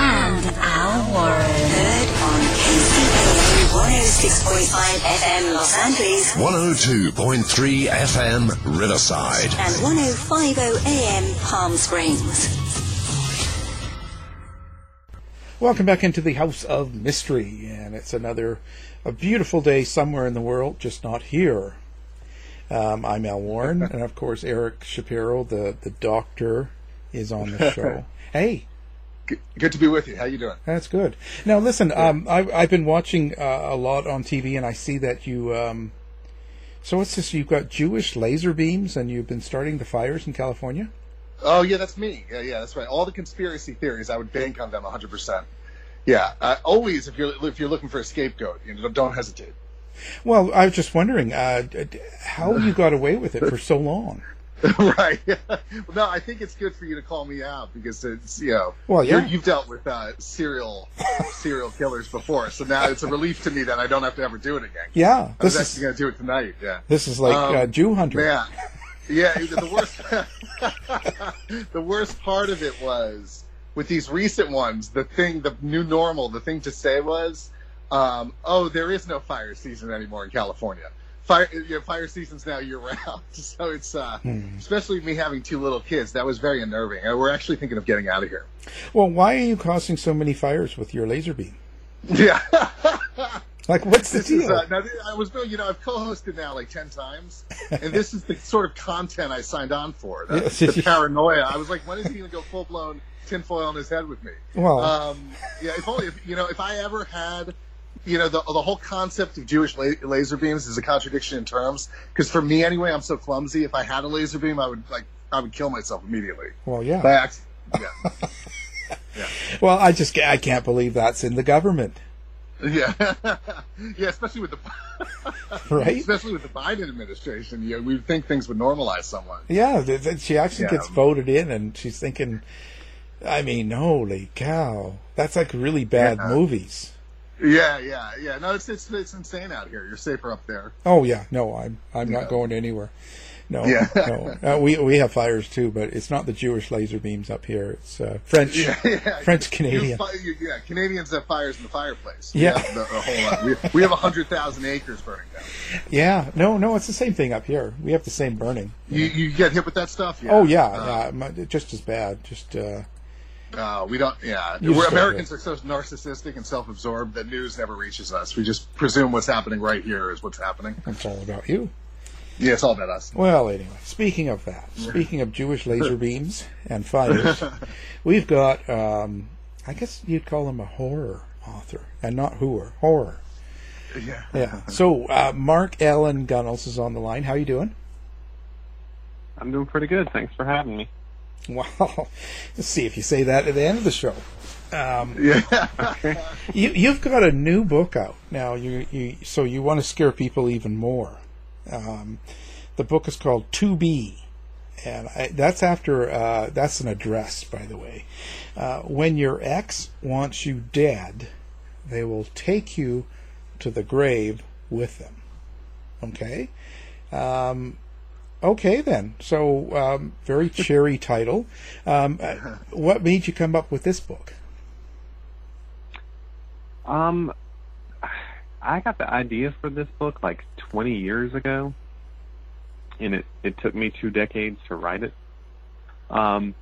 and Al Warren. Heard on KCAA 106.5 FM Los Angeles 102.3 FM Riverside. and 105.0 AM Palm Springs. Welcome back into the House of Mystery, and it's another a beautiful day somewhere in the world, just not here. Um, I'm Al Warren, and of course Eric Shapiro, the the doctor, is on the show. hey, Good, to be with you. How you doing? that's good. Now listen, um, I've I've been watching uh, a lot on TV, and I see that you. Um, so what's this? You've got Jewish laser beams, and you've been starting the fires in California. Oh yeah, that's me. Yeah, yeah, that's right. All the conspiracy theories, I would bank on them 100. percent Yeah, uh, always if you're if you're looking for a scapegoat, you know, don't hesitate. Well, I was just wondering uh, how you got away with it for so long. right. well, no, I think it's good for you to call me out because it's you know, Well, yeah. you're, you've dealt with uh, serial serial killers before, so now it's a relief to me that I don't have to ever do it again. Yeah, I was this actually is going to do it tonight. Yeah. this is like Um, uh, Jew hunter. Yeah, yeah, the worst. the worst part of it was with these recent ones. The thing, the new normal, the thing to say was, um, "Oh, there is no fire season anymore in California. Fire, you know, fire season's now year round." So it's, uh, especially me having two little kids, that was very unnerving. Uh, We're actually thinking of getting out of here. Well, why are you causing so many fires with your laser beam? Yeah. Like, what's the This is, deal? uh, now, I was, you know, I've co-hosted now like ten times, and this is the sort of content I signed on for. The, the paranoia. I was like, when is he going to go full blown tinfoil on his head with me? Well- um, yeah. If only, if, you know, if I ever had, you know, the the whole concept of Jewish la- laser beams is a contradiction in terms. Because for me, anyway, I'm so clumsy. If I had a laser beam, I would like, I would kill myself immediately. well, yeah. Accident. Yeah. Well, I just I can't believe that's in the government, Yeah, yeah, especially with the right? especially with the Biden administration. You know, we'd think things would normalize somewhat. Yeah, she actually Yeah. gets voted in, and she's thinking, I mean, holy cow, that's like really bad Yeah. movies. Yeah, yeah, yeah. No, it's it's it's insane out here. You're safer up there. Oh yeah, no, I'm I'm Yeah. not going anywhere. No, Yeah. no. Uh, we we have fires too, but it's not the Jewish laser beams up here. It's uh, French, Yeah, yeah. French Canadian. you- yeah, Canadians have fires in the fireplace. Yeah. We have the, the whole lot. We, we have hundred thousand acres burning down. Yeah, no, no, it's the same thing up here. We have the same burning. You, you get hit with that stuff? Oh yeah, Uh, yeah, just as bad. Just uh, we don't. Yeah, You we're just don't Americans are so narcissistic and self-absorbed that news never reaches us. We just presume what's happening right here is what's happening. it's all about you. Yeah, it's all about us. Well, anyway, speaking of that, speaking of Jewish laser beams and fires, we've got, um, I guess you'd call him a horror author, and not whoer, horror. Yeah. Yeah. So, uh, Mark Allan Gunnells is on the line. How you doing? I'm doing pretty good. Thanks for having me. Well, let's see if you say that at the end of the show. Um, yeah. you, you've got a new book out now. You, you so you want to scare people even more. Um, the book is called 2B, and I, that's after uh, that's an address, by the way. Uh, when your ex wants you dead, they will take you to the grave with them. Okay. Um, okay then. So um, very cheery title. Um, uh, what made you come up with this book? Um, I got the idea for this book like 20 years ago, and it it took me two decades to write it. Um,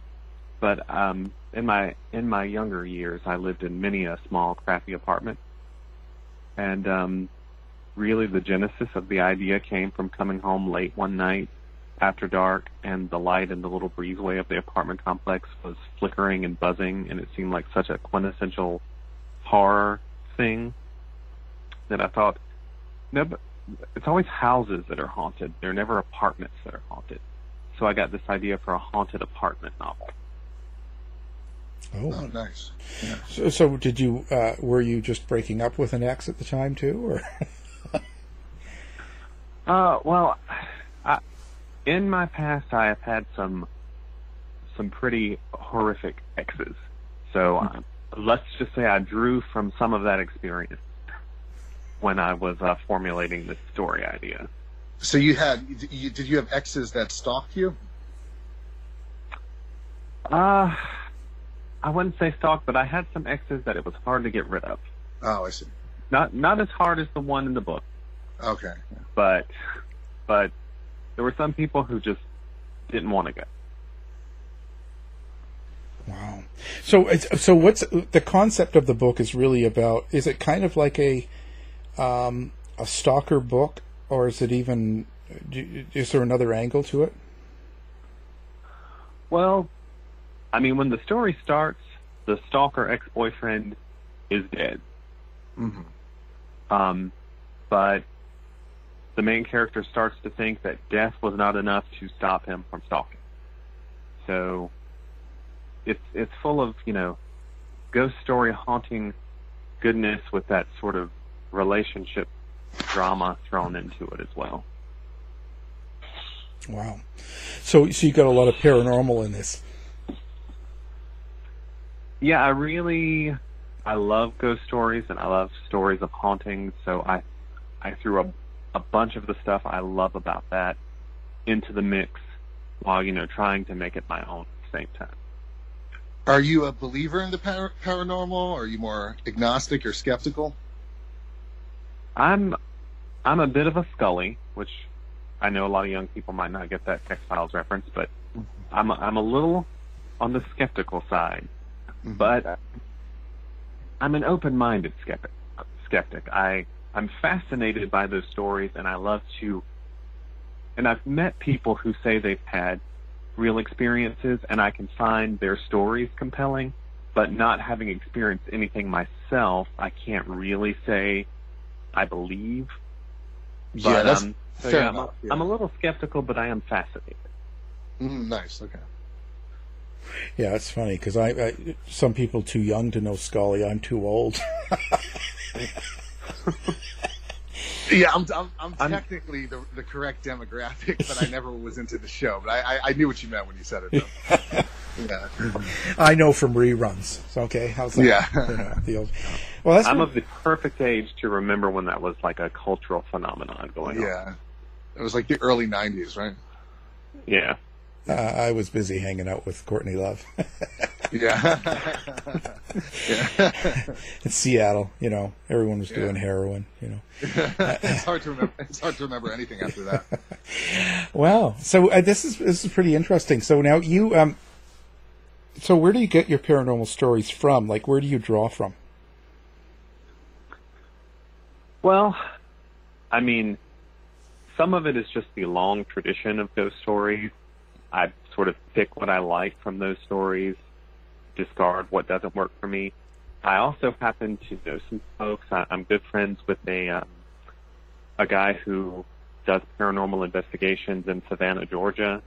but um, in my in my younger years, I lived in many a small, crappy apartment, and um, really the genesis of the idea came from coming home late one night after dark, and the light in the little breezeway of the apartment complex was flickering and buzzing, and it seemed like such a quintessential horror thing that I thought, no, but it's always houses that are haunted. They're never apartments that are haunted. So I got this idea for a haunted apartment novel. Oh, Oh, nice. So, so did you? Uh, were you just breaking up with an ex at the time too, or? Uh, well, I, in my past, I have had some some pretty horrific exes. So uh, let's just say I drew from some of that experience when I was uh, formulating this story idea. So you had? You, did you have exes that stalked you? Uh, I wouldn't say stalk, but I had some exes that it was hard to get rid of. Oh, I see. Not not as hard as the one in the book, Okay. but but there were some people who just didn't want to go. Wow. So, so what's the concept of the book is really about? Is it kind of like a um, a stalker book, or is it even? Is there another angle to it? Well, I mean, when the story starts, the stalker ex-boyfriend is dead. Mm-hmm. Um, but the main character starts to think that death was not enough to stop him from stalking. So it's it's full of you know ghost story haunting goodness with that sort of relationship drama thrown into it as well. Wow. So, so you got a lot of paranormal in this. Yeah, I really I love ghost stories and I love stories of hauntings, so I I threw a a bunch of the stuff I love about that into the mix while, you know, trying to make it my own at the same time. Are you a believer in the par- paranormal? Or are you more agnostic or skeptical? I'm I'm a bit of a Scully, which I know a lot of young people might not get that X Files reference, but mm-hmm. I'm a, I'm a little on the skeptical side, mm-hmm. but I'm an open-minded skeptic. Skeptic. I I'm fascinated by those stories, and I love to. And I've met people who say they've had real experiences, and I can find their stories compelling, but not having experienced anything myself, I can't really say I believe. But, Yeah, that's um, so fair yeah, I'm, enough, a, yeah. I'm a little skeptical, but I am fascinated. Mm, nice. Okay. Yeah, it's funny because I, I some people too young to know Scully. I'm too old. Yeah, I'm I'm, I'm technically the, the correct demographic, but I never was into the show. But I, I, I knew what you meant when you said it. Though. yeah. I know from reruns. So, okay, how's that? Yeah. You the old. Well, that's I'm what- of the perfect age to remember when that was like a cultural phenomenon going on. Yeah. It was like the early '90s, right? Yeah. Uh, I was busy hanging out with Courtney Love. yeah. yeah. in Seattle, you know, everyone was doing heroin. You know, it's hard to remember. It's hard to remember anything after that. wow. So uh, this is this is pretty interesting. So now you, um, so where do you get your paranormal stories from? Like, where do you draw from? Well, I mean, some of it is just the long tradition of ghost stories. I sort of pick what I like from those stories, discard what doesn't work for me. I also happen to know some folks. I, I'm good friends with a um, a guy who does paranormal investigations in Savannah, Georgia.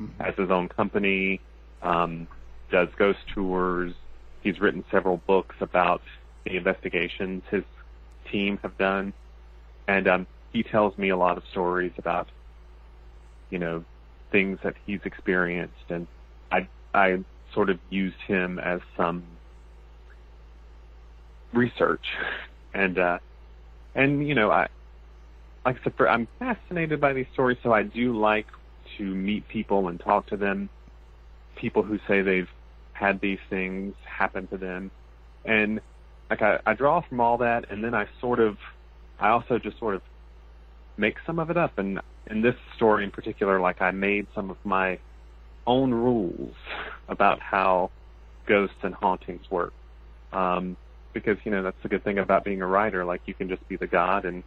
Mm-hmm. Has his own company, um, does ghost tours. He's written several books about the investigations his team have done, and um, he tells me a lot of stories about, you know, things that he's experienced, and I I sort of used him as some research, and uh, and you know I like I said, for, I'm fascinated by these stories, so I do like to meet people and talk to them. People who say they've had these things happen to them, and like I, I draw from all that, and then I sort of, I also just sort of make some of it up. And in this story in particular, like I made some of my own rules about how ghosts and hauntings work. Um, because, you know, that's the good thing about being a writer. Like you can just be the god and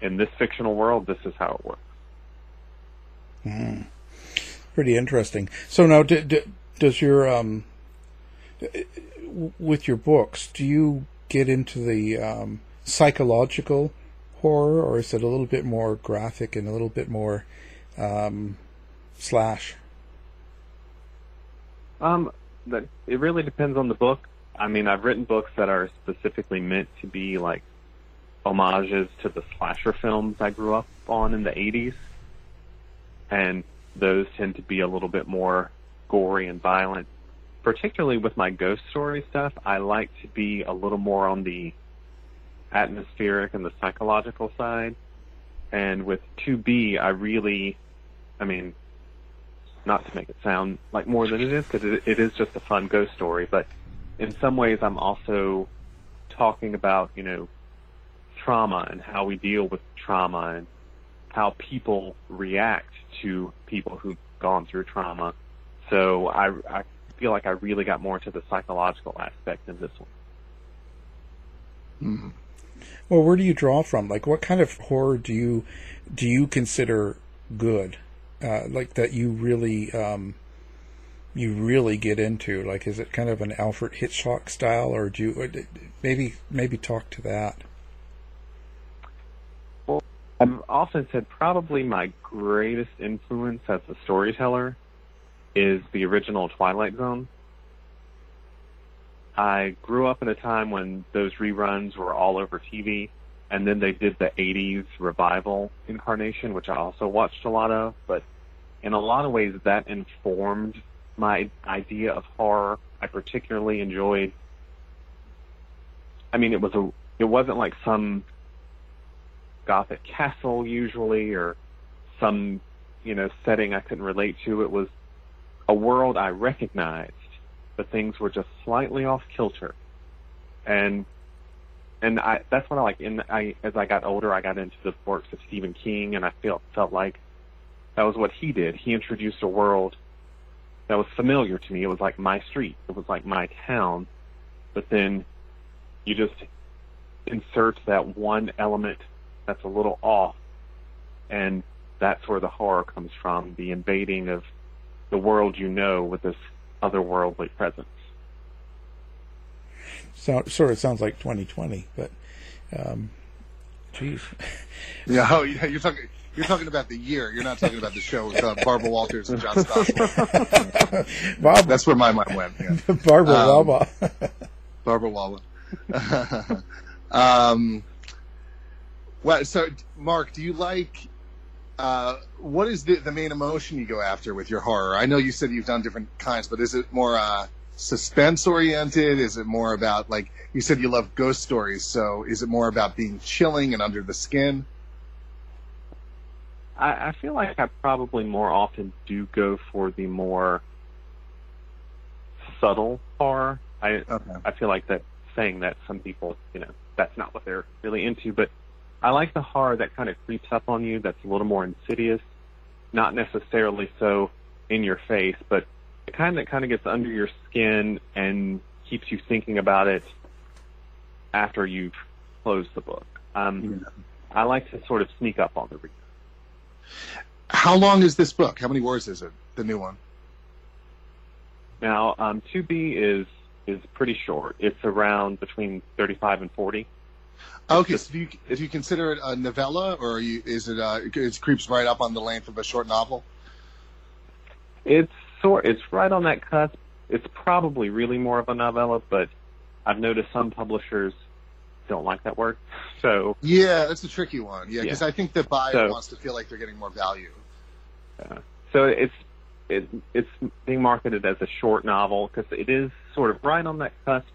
in this fictional world, this is how it works. Mm. Pretty interesting. So now, d- does your um, with your books, do you get into the um, psychological horror, or is it a little bit more graphic and a little bit more um, slash? Um, that it really depends on the book. I mean, I've written books that are specifically meant to be like homages to the slasher films I grew up on in the 80s. And those tend to be a little bit more gory and violent. Particularly with my ghost story stuff, I like to be a little more on the atmospheric and the psychological side. And with 2B, I really, I mean, not to make it sound like more than it is, because it, it is just a fun ghost story, but in some ways I'm also talking about, you know, trauma and how we deal with trauma and how people react to people who've gone through trauma. So I, I feel like I really got more into the psychological aspect in this one. Mm-hmm. Well, where do you draw from? Like, what kind of horror do you do you consider good? Uh, like that you really um, you really get into? Like, is it kind of an Alfred Hitchcock style, or do you maybe maybe talk to that? Well, I've often said probably my greatest influence as a storyteller is the original Twilight Zone. I grew up in a time when those reruns were all over TV, and then they did the 80s revival incarnation, which I also watched a lot of, but in a lot of ways that informed my idea of horror. I particularly enjoyed I mean it was a it wasn't like some gothic castle usually or some you know setting I couldn't relate to. It was a world I recognized but things were just slightly off kilter. And and I that's what I like. In I as I got older, I got into the works of Stephen King, and I felt felt like that was what he did. He introduced a world that was familiar to me. It was like my street. It was like my town. But then you just insert that one element that's a little off, and that's where the horror comes from. The invading of the world you know with this otherworldly presence. So sort of sounds like 2020, but um, geez. Yeah, oh, yeah, you're talking. You're talking about the year. You're not talking about the show with uh, Barbara Walters and John Stossel. Bob, That's where my mind went. Yeah. Barbara um, Wawa. Barbara Wawa. um, well, so Mark, do you like uh, what is the, the main emotion you go after with your horror? I know you said you've done different kinds, but is it more uh, suspense oriented? Is it more about like you said you love ghost stories? So is it more about being chilling and under the skin? I, I feel like I probably more often do go for the more subtle horror. I I feel like that saying that some people, you know, that's not what they're really into, but I like the horror that kind of creeps up on you. That's a little more insidious, not necessarily so in your face, but the kind that kind of gets under your skin and keeps you thinking about it after you've closed the book. Um, I like to sort of sneak up on the reader. How long is this book? How many words is it? The new one. Now, um, 2B is is pretty short. It's around between 35 and 40. Okay, so do you, do you consider it a novella, or are you, is it uh, it creeps right up on the length of a short novel? It's sort. It's right on that cusp. It's probably really more of a novella, but I've noticed some publishers don't like that word. So Yeah, that's a tricky one. Yeah, because Yeah. I think the buyer So- wants to feel like they're getting more value. Uh, so it's it, it's being marketed as a short novel because it is sort of right on that cusp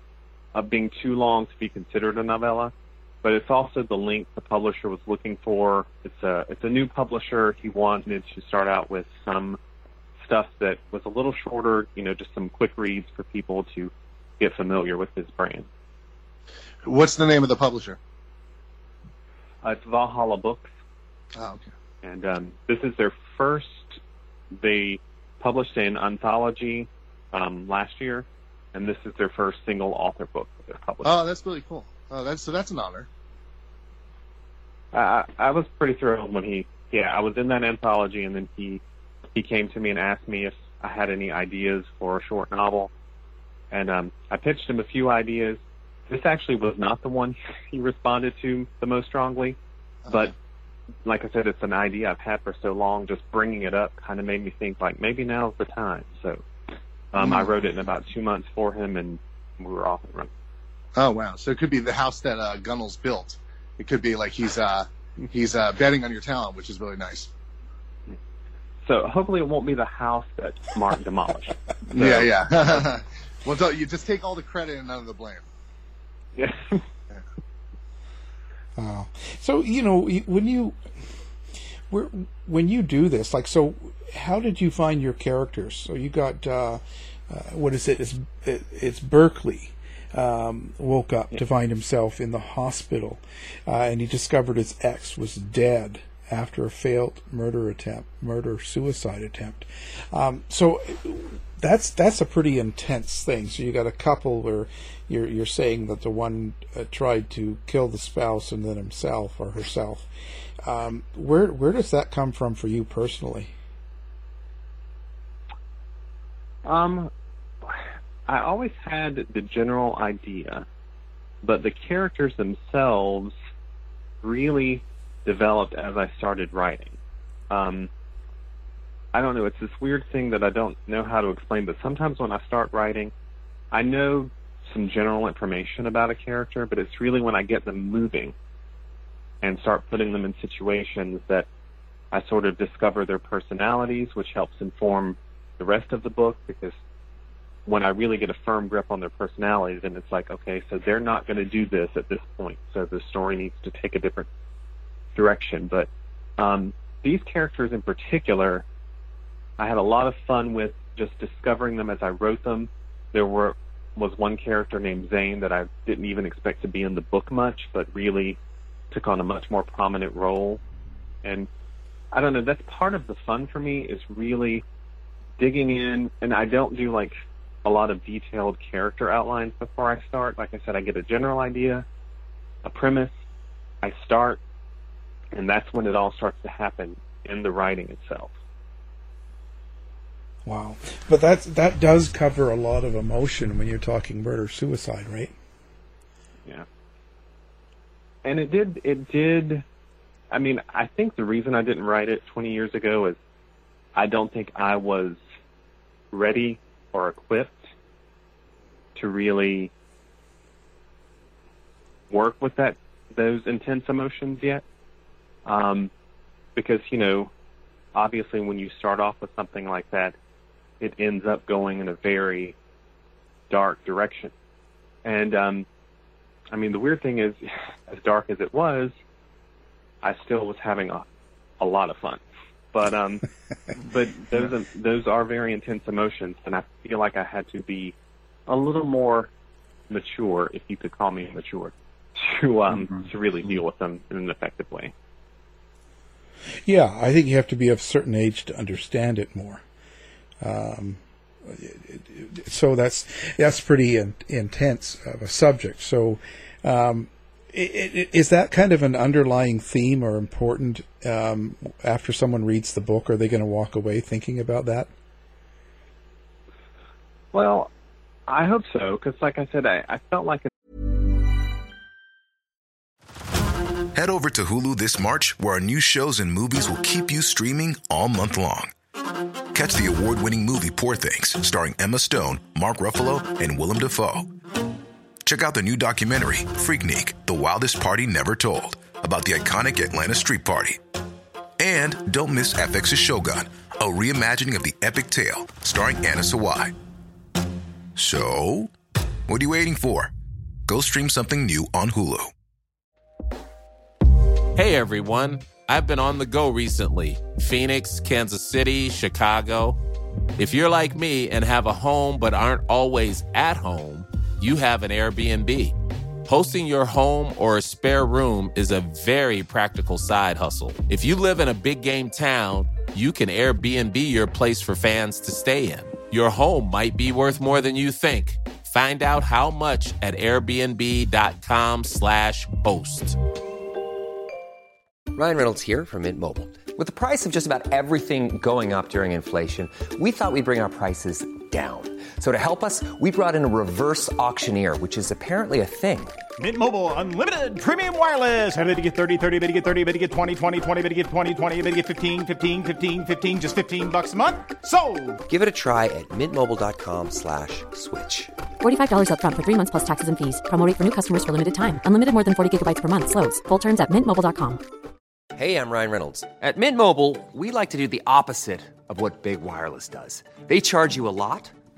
of being too long to be considered a novella. But it's also the link the publisher was looking for. It's a it's a new publisher. He wanted to start out with some stuff that was a little shorter. You know, just some quick reads for people to get familiar with his brand. What's the name of the publisher? Uh, it's Valhalla Books. Oh, okay. and um, this is their first. They published an anthology um, last year, and this is their first single author book that they're publishing. Oh, that's really cool. Oh, that's so that's an honor. I, I was pretty thrilled when he, yeah, I was in that anthology, and then he he came to me and asked me if I had any ideas for a short novel, and um, I pitched him a few ideas. This actually was not the one he responded to the most strongly, but like I said, it's an idea I've had for so long. Just bringing it up kind of made me think like maybe now's the time. So um, I Mm. wrote it in about two months for him, and we were off and running. Oh wow! So it could be the house that uh, Gunnells built. It could be like he's uh, he's uh, betting on your talent, which is really nice. So hopefully it won't be the house that Mark demolished. So- Yeah, yeah. well, don't, you just take all the credit and none of the blame. Yeah. Oh. So you know when you when you do this, like, so how did you find your characters? So you got uh, uh, what is it? It's it, it's Berkeley. Um, woke up to find himself in the hospital, uh, and he discovered his ex was dead after a failed murder attempt, murder suicide attempt. Um, so that's that's a pretty intense thing. So you got a couple where you're you're saying that the one uh, tried to kill the spouse and then himself or herself. Um, where where does that come from for you personally? Um, I always had the general idea, but the characters themselves really developed as I started writing. Um, I don't know. It's this weird thing that I don't know how to explain, but sometimes when I start writing, I know some general information about a character, but it's really when I get them moving and start putting them in situations that I sort of discover their personalities, which helps inform the rest of the book because when I really get a firm grip on their personalities, then it's like, okay, so they're not going to do this at this point, so the story needs to take a different direction. But um, these characters in particular, I had a lot of fun with just discovering them as I wrote them. There were was one character named Zane that I didn't even expect to be in the book much, but really took on a much more prominent role. And I don't know, that's part of the fun for me is really digging in and I don't do like a lot of detailed character outlines before I start. Like I said, I get a general idea, a premise, I start, and that's when it all starts to happen in the writing itself. Wow, but that's that does cover a lot of emotion when you're talking murder suicide, right? Yeah. And it did, it did, I mean, I think the reason I didn't write it 20 years ago is I don't think I was ready or equipped to really work with that, those intense emotions yet. Um, because, you know, obviously when you start off with something like that, it ends up going in a very dark direction. And, um, I mean, the weird thing is, as dark as it was, I still was having a, a lot of fun. But um, but those are, those are very intense emotions, and I feel like I had to be a little more mature, if you could call me mature, to um Mm-hmm. to really deal with them in an effective way. Yeah, I think you have to be of a certain age to understand it more. Um, so that's that's pretty in, intense of a subject. So, um, is that kind of an underlying theme or important um, after someone reads the book? Are they going to walk away thinking about that? Well, I hope so, because like I said, I, I felt like it. Head over to Hulu this March, where our new shows and movies will keep you streaming all month long. Catch the award winning movie Poor Things, starring Emma Stone, Mark Ruffalo, and Willem Dafoe. Check out the new documentary, Freaknik The Wildest Party Never Told, about the iconic Atlanta Street Party. And don't miss FX's Shogun, a reimagining of the epic tale, starring Anna Sawai. So, what are you waiting for? Go stream something new on Hulu. Hey everyone, I've been on the go recently Phoenix, Kansas City, Chicago. If you're like me and have a home but aren't always at home, you have an Airbnb. Hosting your home or a spare room is a very practical side hustle. If you live in a big game town, you can Airbnb your place for fans to stay in. Your home might be worth more than you think. Find out how much at airbnb.com/slash host. Ryan Reynolds here from Mint Mobile. With the price of just about everything going up during inflation, we thought we'd bring our prices down. So to help us, we brought in a reverse auctioneer, which is apparently a thing. Mint Mobile unlimited premium wireless. Ready to get 30, 30, bit to get 30, bit to get 20, 20, 20, bit to get 20, 20, bit to get 15, 15, 15, 15 just 15 bucks a month. So, Give it a try at mintmobile.com slash switch. $45 upfront for three months plus taxes and fees. Promo rate for new customers for limited time. Unlimited more than 40 gigabytes per month. Slows. Full terms at mintmobile.com. Hey, I'm Ryan Reynolds. At Mint Mobile, we like to do the opposite of what Big Wireless does. They charge you a lot,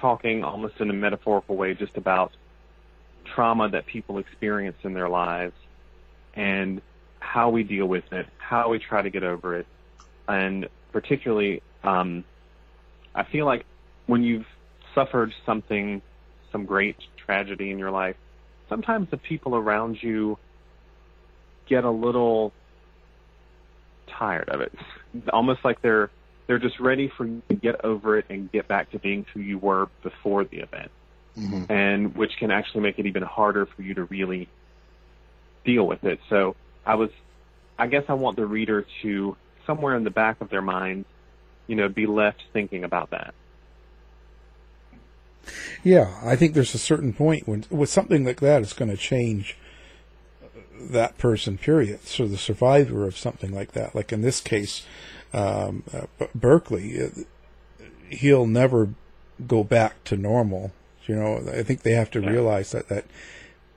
talking almost in a metaphorical way just about trauma that people experience in their lives and how we deal with it, how we try to get over it, and particularly um, I feel like when you've suffered something, some great tragedy in your life, sometimes the people around you get a little tired of it. Almost like they're they're just ready for you to get over it and get back to being who you were before the event. Mm-hmm. And which can actually make it even harder for you to really deal with it. So I was I guess I want the reader to somewhere in the back of their mind, you know, be left thinking about that. Yeah, I think there's a certain point when with something like that, it's going to change that person. Period. So the survivor of something like that, like in this case, um, uh, Berkeley, uh, he'll never go back to normal. You know, I think they have to realize that that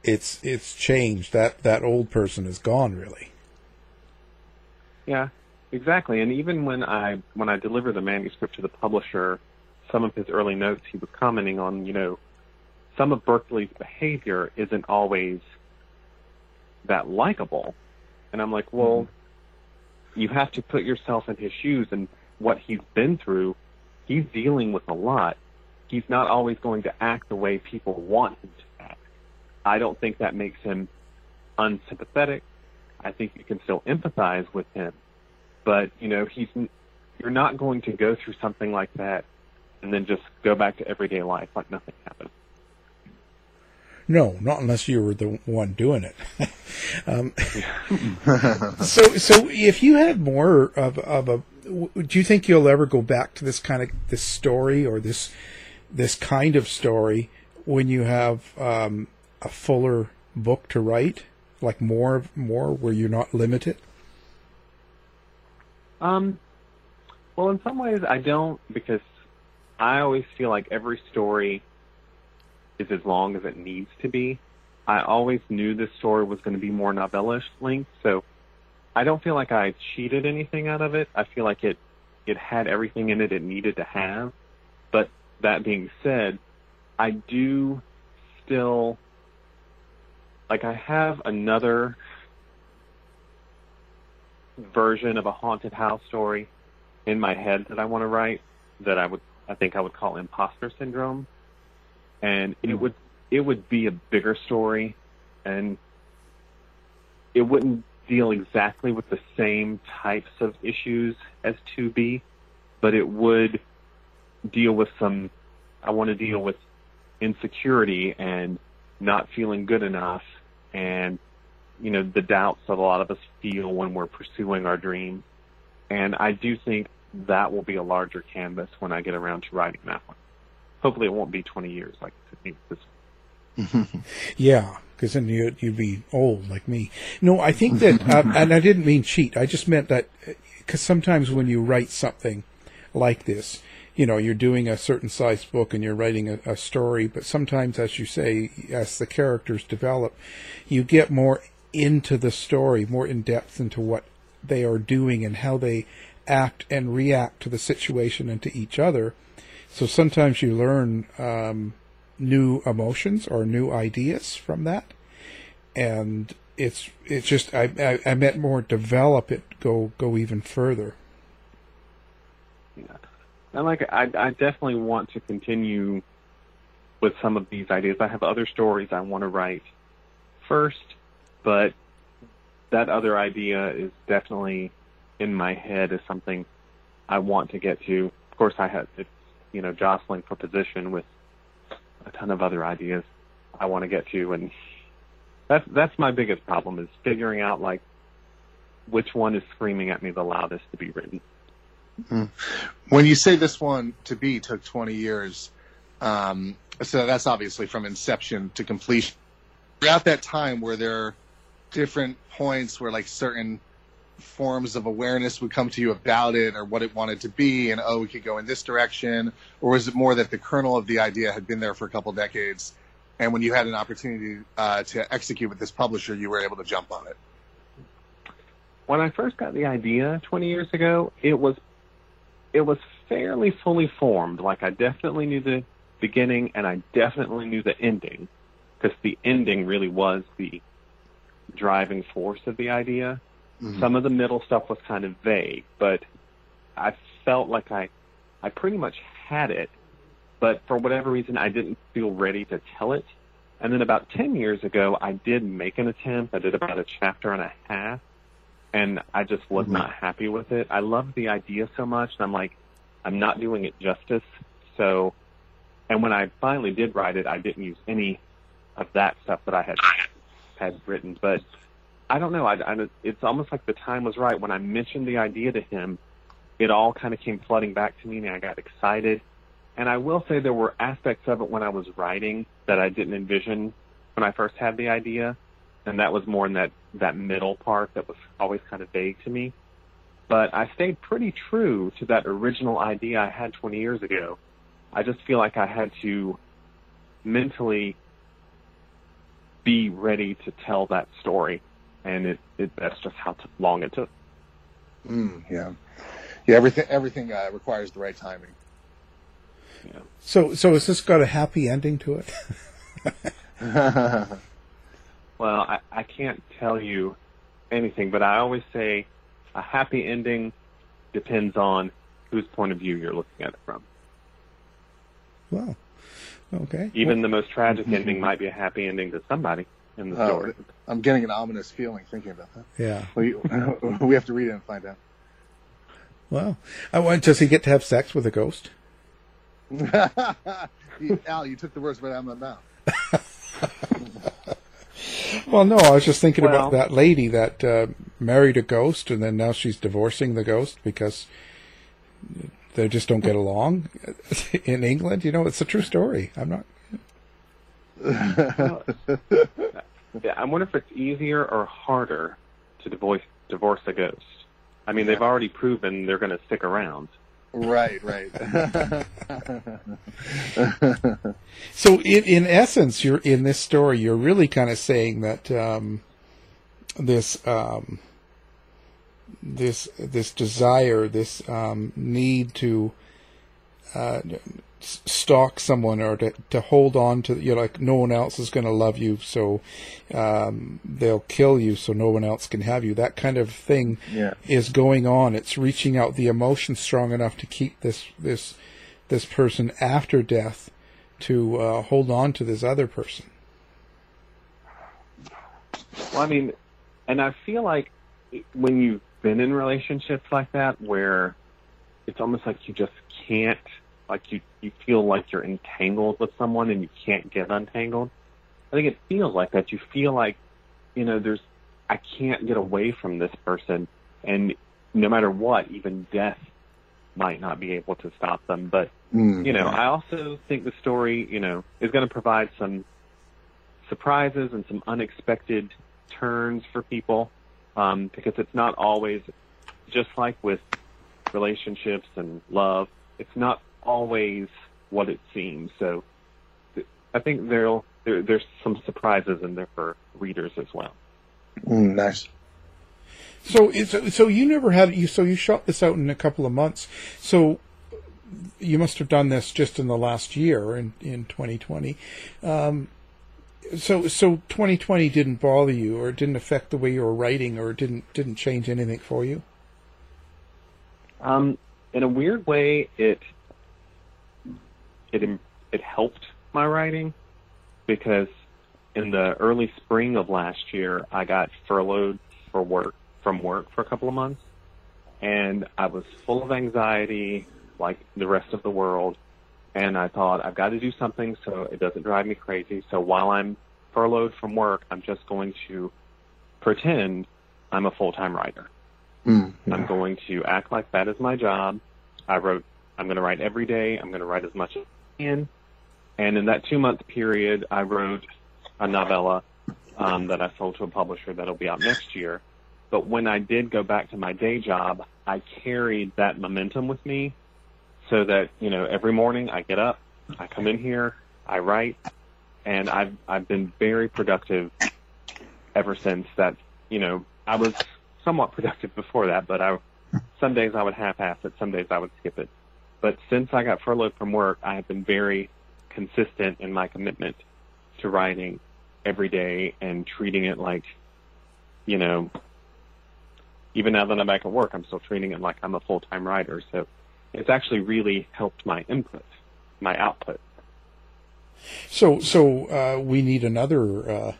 it's it's changed. That that old person is gone. Really. Yeah, exactly. And even when I when I delivered the manuscript to the publisher, some of his early notes, he was commenting on, you know, some of Berkeley's behavior isn't always that likable. And I'm like, well, you have to put yourself in his shoes and what he's been through. He's dealing with a lot. He's not always going to act the way people want him to act. I don't think that makes him unsympathetic. I think you can still empathize with him, but you know, he's you're not going to go through something like that and then just go back to everyday life like nothing happened. No, not unless you were the one doing it. um, so, so if you had more of, of a, w- do you think you'll ever go back to this kind of this story or this this kind of story when you have um, a fuller book to write, like more more where you're not limited? Um, Well, in some ways, I don't because I always feel like every story is as long as it needs to be. I always knew this story was going to be more novelish length, so I don't feel like I cheated anything out of it. I feel like it it had everything in it it needed to have. But that being said, I do still like I have another version of a haunted house story in my head that I want to write that I would I think I would call imposter syndrome. And it hmm. would it would be a bigger story and it wouldn't deal exactly with the same types of issues as 2B, but it would deal with some I want to deal with insecurity and not feeling good enough and you know the doubts that a lot of us feel when we're pursuing our dreams and I do think that will be a larger canvas when I get around to writing that one. Hopefully, it won't be 20 years like this. yeah, because then you you'd be old like me. No, I think that, uh, and I didn't mean cheat. I just meant that because sometimes when you write something like this, you know, you're doing a certain size book and you're writing a, a story, but sometimes, as you say, as the characters develop, you get more into the story, more in depth into what they are doing and how they act and react to the situation and to each other. So sometimes you learn um, new emotions or new ideas from that, and it's it's just I, I I meant more develop it, go go even further. Yeah, and like I I definitely want to continue with some of these ideas. I have other stories I want to write first, but that other idea is definitely in my head as something I want to get to. Of course, I have it's you know jostling for position with a ton of other ideas I want to get to, and that's that's my biggest problem is figuring out like which one is screaming at me the loudest 2B written. Mm-hmm. When you say this one to be took 20 years, um, so that's obviously from inception to completion. Throughout that time, were there different points where like certain forms of awareness would come to you about it or what it wanted to be and oh we could go in this direction? Or was it more that the kernel of the idea had been there for a couple decades and when you had an opportunity uh, to execute with this publisher you were able to jump on it? When i first got the idea 20 years ago it was it was fairly fully formed. Like i definitely knew the beginning and i definitely knew the ending because the ending really was the driving force of the idea Mm-hmm. Some of the middle stuff was kind of vague, but I felt like I, I pretty much had it, but for whatever reason, I didn't feel ready to tell it. And then about 10 years ago, I did make an attempt. I did about a chapter and a half, and I just was mm-hmm. not happy with it. I loved the idea so much, and I'm like, I'm not doing it justice. So, and when I finally did write it, I didn't use any of that stuff that I had had written, but I don't know. I, I, it's almost like the time was right when I mentioned the idea to him. It all kind of came flooding back to me, and I got excited. And I will say there were aspects of it when I was writing that I didn't envision when I first had the idea, and that was more in that that middle part that was always kind of vague to me. But I stayed pretty true to that original idea I had 20 years ago. I just feel like I had to mentally be ready to tell that story and it, it that's just how t- long it took. Mm, yeah, yeah. Everything everything uh, requires the right timing. Yeah. So so has this got a happy ending to it? well, I, I can't tell you anything, but I always say a happy ending depends on whose point of view you're looking at it from. Well, okay. Even well, the most tragic mm-hmm. ending might be a happy ending to somebody in the oh, story. I'm getting an ominous feeling thinking about that. Yeah. We, we have to read it and find out. Well, I want. Does he get to have sex with a ghost? Al, you took the words right out of my mouth. well, no, I was just thinking well, about that lady that uh, married a ghost, and then now she's divorcing the ghost because they just don't get along in England. You know, it's a true story. I'm not. Yeah, I wonder if it's easier or harder to divorce divorce a ghost. I mean, yeah. they've already proven they're going to stick around. Right, right. So, in in essence, you're in this story. You're really kind of saying that um, this um, this this desire, this um, need to uh, s- stalk someone or to, to hold on to you know, like no one else is going to love you, so um, they'll kill you, so no one else can have you. That kind of thing Yeah. is going on. It's reaching out the emotion strong enough to keep this this this person after death to uh, hold on to this other person. Well, I mean, and I feel like when you've been in relationships like that, where it's almost like you just can't, like you you feel like you're entangled with someone and you can't get untangled. I think it feels like that. You feel like, you know, there's, I can't get away from this person, and no matter what, even death might not be able to stop them. But Mm, you know, yeah. I also think the story, you know, is going to provide some surprises and some unexpected turns for people um, because it's not always just like with relationships and love. It's not always what it seems. So I think there'll there, there's some surprises in there for readers as well. Mm, nice. So, so you never had you. So you shot this out in a couple of months. So you must have done this just in the last year in in 2020. Um, so so 2020 didn't bother you, or it didn't affect the way you were writing, or it didn't didn't change anything for you. Um, in a weird way, it it it helped my writing because in the early spring of last year, I got furloughed for work from work for a couple of months, and I was full of anxiety, like the rest of the world. And I thought I've got to do something so it doesn't drive me crazy. So while I'm furloughed from work, I'm just going to pretend I'm a full time writer. Mm, I'm going to act like that is my job. I wrote, I'm going to write every day. I'm going to write as much as I can. And in that two month period, I wrote a novella um, that I sold to a publisher that'll be out next year. But when I did go back to my day job, I carried that momentum with me so that, you know, every morning I get up, I come in here, I write, and I've, I've been very productive ever since that, you know, I was somewhat productive before that, but I, some days I would half-ass it, some days I would skip it. But since I got furloughed from work, I have been very consistent in my commitment to writing every day and treating it like, you know, even now that I'm back at work, I'm still treating it like I'm a full-time writer. So it's actually really helped my input, my output. So so uh, we need another uh,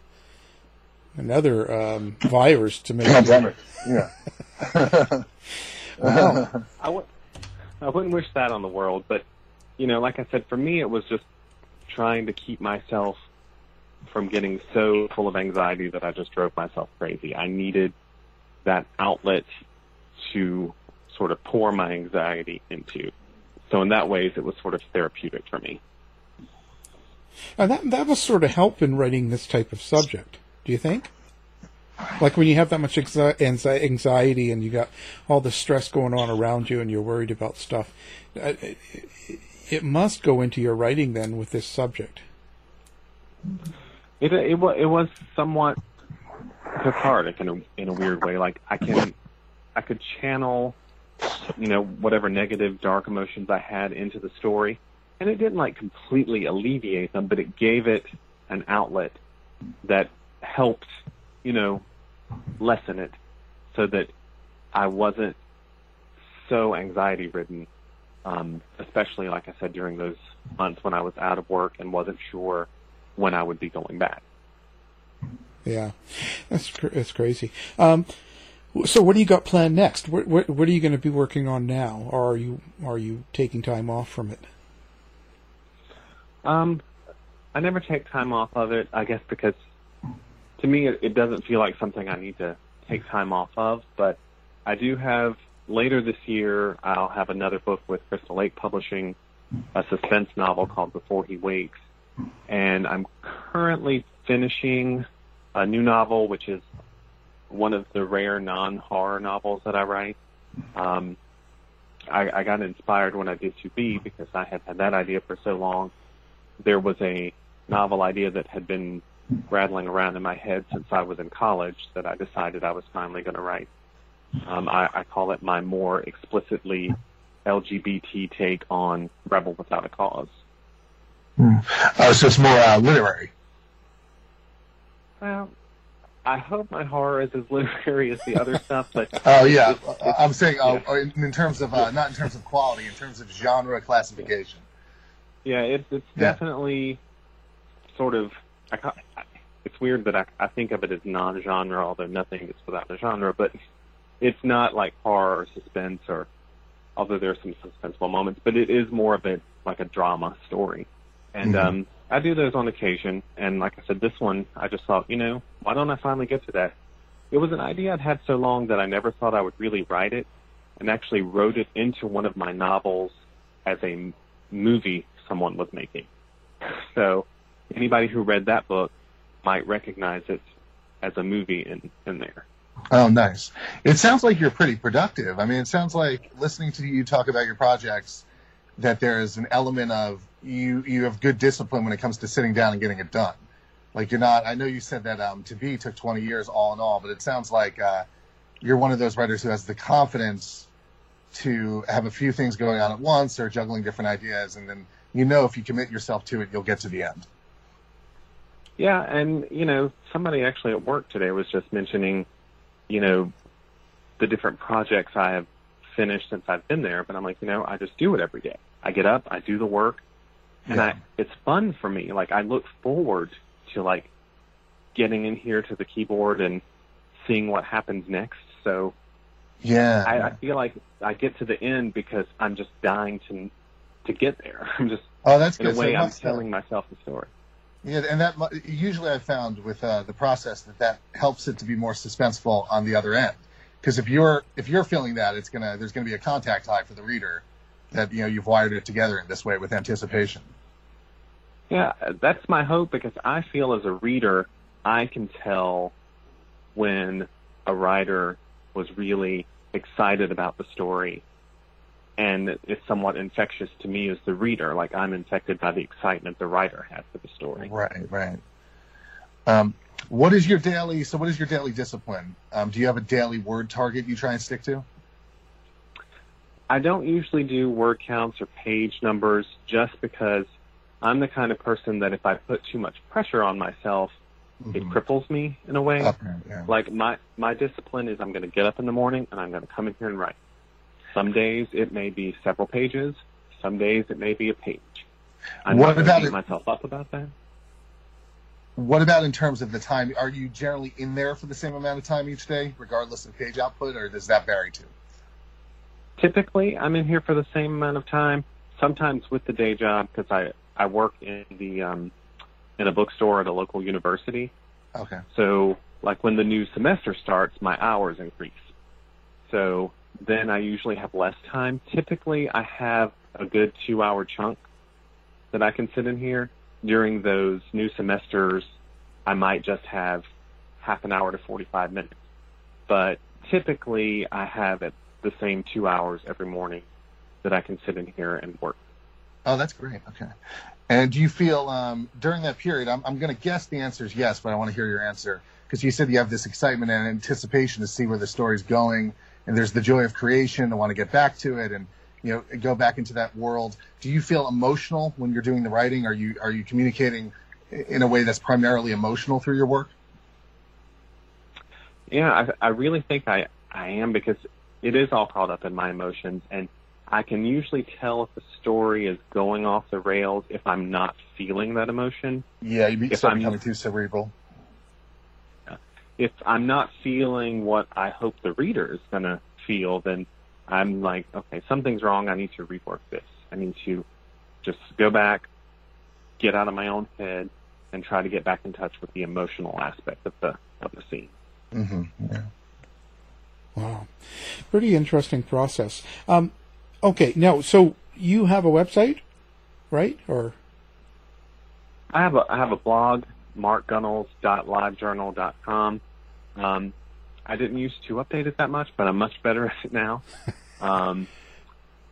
another um, virus to make Pandemic. Yeah. Wow. I w- I wouldn't wish that on the world, but you know, like I said, for me, it was just trying to keep myself from getting so full of anxiety that I just drove myself crazy. I needed that outlet to sort of pour my anxiety into. So in that ways, it was sort of therapeutic for me. And that that must sort of help in writing this type of subject. Do you think? Like when you have that much anxi- anxi- anxiety and you got all the stress going on around you and you're worried about stuff, uh, it, must go into your writing then with this subject. It it it was somewhat cathartic in a in a weird way. Like I can I could channel you know whatever negative dark emotions I had into the story, and it didn't like completely alleviate them, but it gave it an outlet that helped you know lessen it, so that I wasn't so anxiety ridden. Um, especially like I said during those months when I was out of work and wasn't sure when I would be going back. Yeah, that's cr- that's crazy. Um, so what do you got planned next? What what, what are you going to be working on now, or are you are you taking time off from it? Um, I never take time off of it. I guess because to me it, it doesn't feel like something I need to take time off of. But I do have later this year. I'll have another book with Crystal Lake Publishing, a suspense novel called Before He Wakes, and I'm currently finishing a new novel, which is one of the rare non-horror novels that I write. Um, I, I got inspired when I did 2B because I had had that idea for so long. There was a novel idea that had been rattling around in my head since I was in college that I decided I was finally going to write. Um, I, I call it my more explicitly LGBT take on Rebel Without a Cause. Hmm. Uh, so it's more uh, literary. Well, I hope my horror is as literary as the other stuff, but Oh yeah, I'm saying oh, in, in terms of uh, not in terms of quality, in terms of genre classification. Yeah, it's it's Yeah. definitely sort of. I, it's weird that I, I think of it as non-genre, although nothing is without a genre. But it's not like horror or suspense, or although there are some suspenseful moments. But it is more of a like a drama story, and Mhm. um, I do those on occasion. And like I said, this one I just thought, you know, why don't I finally get to that? It was an idea I'd had so long that I never thought I would really write it, and actually wrote it into one of my novels as a m- movie someone was making. So anybody who read that book might recognize it as a movie in, in there. Oh, nice. It sounds like you're pretty productive. I mean, it sounds like listening to you talk about your projects that there is an element of you you have good discipline when it comes to sitting down and getting it done. Like you're not. I know you said that um, 2B took 20 years all in all, but it sounds like uh, you're one of those writers who has the confidence to have a few things going on at once or juggling different ideas, and then you know if you commit yourself to it, you'll get to the end. Yeah, and you know, somebody actually at work today was just mentioning, you know, the different projects I have finished since I've been there. But I'm like, you know, I just do it every day. I get up, I do the work, and I it's fun for me. Like I look forward to like getting in here to the keyboard and seeing what happens next. So Yeah. I, I feel like I get to the end because I'm just dying to to get there. I'm just Oh, that's in good. a way it I'm telling myself the story. Yeah, and that usually I've found with uh, the process that that helps it to be more suspenseful on the other end. Because if you're if you're feeling that, it's gonna there's gonna be a contact high for the reader that you know you've wired it together in this way with anticipation. Yeah, that's my hope because I feel as a reader, I can tell when a writer was really excited about the story and it's somewhat infectious to me as the reader. Like I'm infected by the excitement the writer had for the story. Right, right. Um, what is your daily? So, what is your daily discipline? Um, do you have a daily word target you try and stick to? I don't usually do word counts or page numbers just because I'm the kind of person that if I put too much pressure on myself, it cripples me in a way. Okay, yeah. Like my my discipline is I'm going to get up in the morning and I'm going to come in here and write. Some days it may be several pages. Some days it may be a page. I'm What not about beat it- myself up about that. What about in terms of the time? Are you generally in there for the same amount of time each day, regardless of page output, or does that vary too? Typically, I'm in here for the same amount of time. Sometimes with the day job because I I work in the um, in a bookstore at a local university. Okay. So, like when the new semester starts, my hours increase. So then I usually have less time. Typically, I have a good two hour chunk that I can sit in here. During those new semesters, I might just have half an hour to 45 minutes. But typically, I have it the same two hours every morning that I can sit in here and work. Oh, that's great. Okay. And do you feel um, during that period? I'm, I'm going to guess the answer is yes, but I want to hear your answer because you said you have this excitement and anticipation to see where the story's going, and there's the joy of creation. I want to get back to it and you know go back into that world. Do you feel emotional when you're doing the writing? Are you are you communicating in a way that's primarily emotional through your work? Yeah, I, I really think I, I am because it is all caught up in my emotions and I can usually tell if the story is going off the rails if I'm not feeling that emotion. Yeah, you If start I'm- becoming too cerebral. If I'm not feeling what I hope the reader is going to feel, then I'm like, okay, something's wrong. I need to rework this. I need to just go back, get out of my own head, and try to get back in touch with the emotional aspect of the of the scene. Mm-hmm. Yeah. Wow. Pretty interesting process. Um, okay, now, so you have a website, right? Or I have a I have a blog, markgunnells.livejournal.com. Um, I didn't used to update it that much, but I'm much better at it now. Um,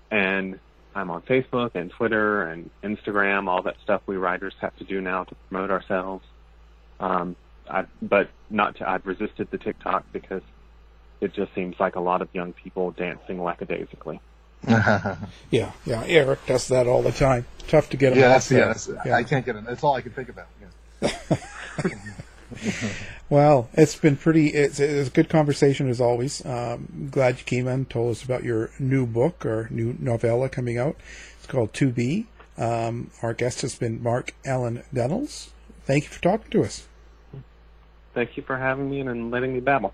and I'm on Facebook and Twitter and Instagram, all that stuff we writers have to do now to promote ourselves. Um, I, but not to, I've resisted the TikTok because it just seems like a lot of young people dancing lackadaisically. yeah, yeah. Eric does that all the time. Tough to get him. Yeah, off that's, yeah, that's, Yeah. I can't get him. That's all I can think about. Yeah. Well, it's been pretty. It's, it's a good conversation as always. Um, glad you came in, told us about your new book or new novella coming out. It's called 2B. Um, our guest has been Mark Allan Gunnells. Thank you for talking to us. Thank you for having me and letting me babble.